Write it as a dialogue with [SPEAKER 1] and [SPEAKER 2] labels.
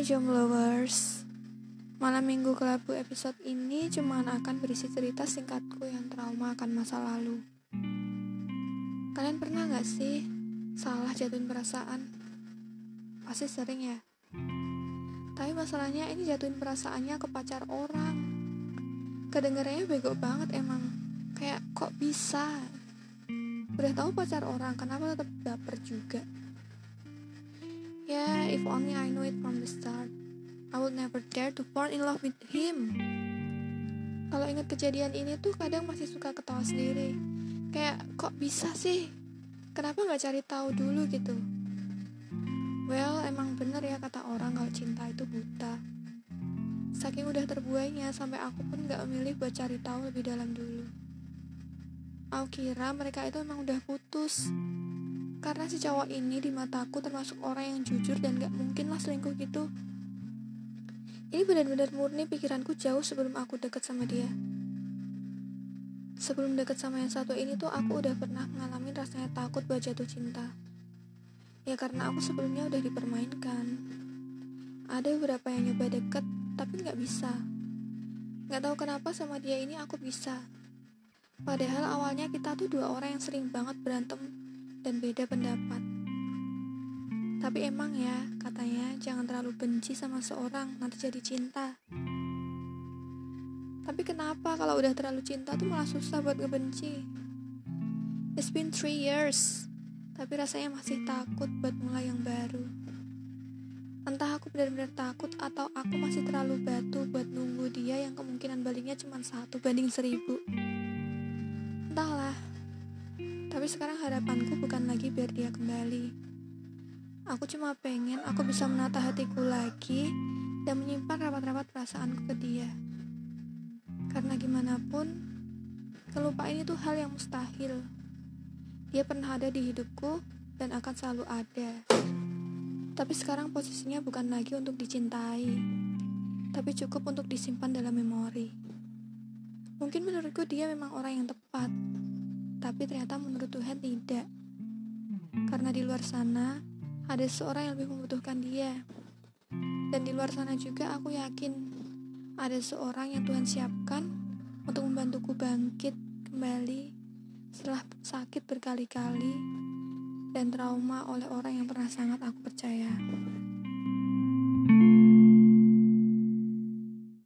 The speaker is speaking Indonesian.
[SPEAKER 1] Hai Jomblowers Malam minggu kelabu episode ini cuma akan berisi cerita singkatku yang trauma akan masa lalu. Kalian pernah gak sih salah jatuhin perasaan? Pasti sering ya. Tapi masalahnya ini jatuhin perasaannya ke pacar orang. Kedengarannya bego banget emang. Kayak kok bisa? Udah tahu pacar orang kenapa tetap baper juga if only I know it from the start, I would never dare to fall in love with him. Kalau ingat kejadian ini tuh kadang masih suka ketawa sendiri. Kayak kok bisa sih? Kenapa nggak cari tahu dulu gitu? Well, emang bener ya kata orang kalau cinta itu buta. Saking udah terbuainya sampai aku pun nggak memilih buat cari tahu lebih dalam dulu. Aku kira mereka itu emang udah putus, karena si cowok ini di mataku termasuk orang yang jujur dan gak mungkin lah selingkuh gitu. Ini benar-benar murni pikiranku jauh sebelum aku deket sama dia. Sebelum deket sama yang satu ini tuh aku udah pernah mengalami rasanya takut buat jatuh cinta. Ya karena aku sebelumnya udah dipermainkan. Ada beberapa yang nyoba deket tapi gak bisa. Gak tahu kenapa sama dia ini aku bisa. Padahal awalnya kita tuh dua orang yang sering banget berantem dan beda pendapat. Tapi emang ya, katanya jangan terlalu benci sama seorang, nanti jadi cinta. Tapi kenapa kalau udah terlalu cinta tuh malah susah buat ngebenci? It's been three years, tapi rasanya masih takut buat mulai yang baru. Entah aku benar-benar takut atau aku masih terlalu batu buat nunggu dia yang kemungkinan baliknya cuma satu banding seribu. Tapi sekarang harapanku bukan lagi biar dia kembali. Aku cuma pengen aku bisa menata hatiku lagi dan menyimpan rapat-rapat perasaanku ke dia. Karena gimana pun, kelupaan itu hal yang mustahil. Dia pernah ada di hidupku dan akan selalu ada. Tapi sekarang posisinya bukan lagi untuk dicintai, tapi cukup untuk disimpan dalam memori. Mungkin menurutku dia memang orang yang tepat, tapi ternyata menurut Tuhan tidak. Karena di luar sana ada seorang yang lebih membutuhkan dia. Dan di luar sana juga aku yakin ada seorang yang Tuhan siapkan untuk membantuku bangkit kembali setelah sakit berkali-kali dan trauma oleh orang yang pernah sangat aku percaya.